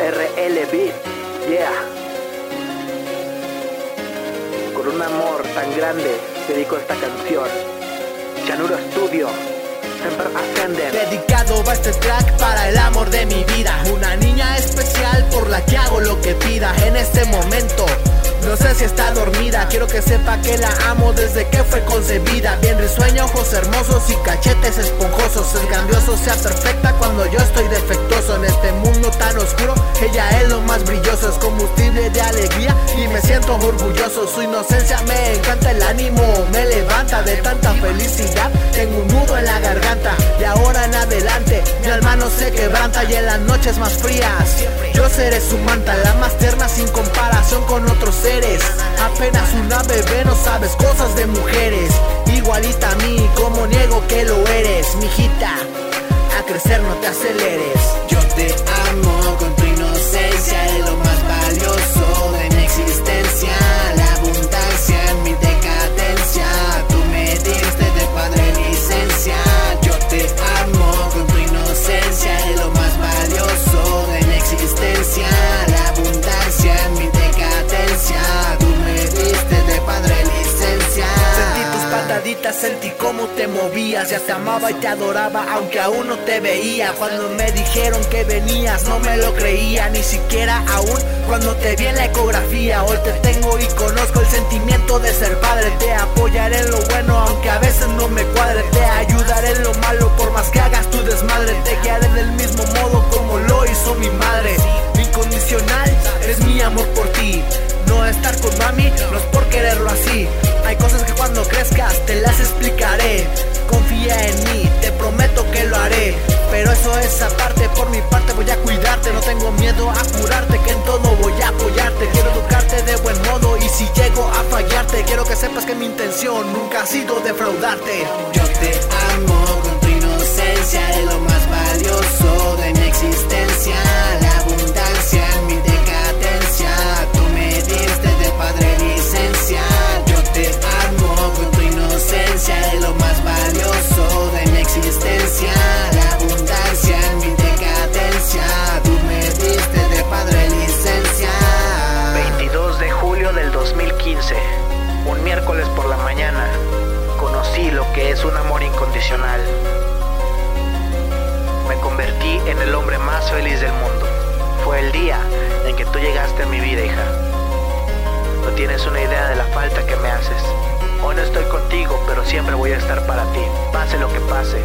LB, yeah. Con un amor tan grande dedico esta canción. Chanuro Studio, Ascender. Dedicado va este track para el amor de mi vida. Una niña especial por la que hago lo que pida en este momento. No sé si está dormida, quiero que sepa que la amo desde que fue concebida. Bien risueña, ojos hermosos y cachetes esponjosos. Es grandioso, sea perfecta cuando yo estoy defectuoso. En este mundo tan oscuro, ella es lo más brilloso. Es combustible de alegría y me siento orgulloso. Su inocencia me encanta, el ánimo me levanta de tanta felicidad. Tengo un nudo en la garganta y ahora en adelante mi alma no se quebranta y en las noches más frías. Yo seré su manta, la más tierna sin comparación con otros seres. Apenas una bebé no sabes cosas de mujeres. Igualita a mí, como niego que lo eres, mijita. A crecer no te aceleres. Sentí cómo te movías. Ya te amaba y te adoraba, aunque aún no te veía. Cuando me dijeron que venías, no me lo creía, ni siquiera aún. Cuando te vi en la ecografía, hoy te tengo y conozco el sentimiento de ser padre. Te apoyaré en lo bueno, aunque a veces no me cuadre. Te ayudaré en lo malo, por más que hagas tu desmadre. Te guiaré del mismo modo como lo hizo mi madre. Incondicional es mi amor por ti. Eso es por mi parte voy a cuidarte. No tengo miedo a curarte, que en todo voy a apoyarte. Quiero educarte de buen modo y si llego a fallarte, quiero que sepas que mi intención nunca ha sido defraudarte. Miércoles por la mañana, conocí lo que es un amor incondicional. Me convertí en el hombre más feliz del mundo. Fue el día en que tú llegaste a mi vida, hija. No tienes una idea de la falta que me haces. Hoy no estoy contigo, pero siempre voy a estar para ti, pase lo que pase.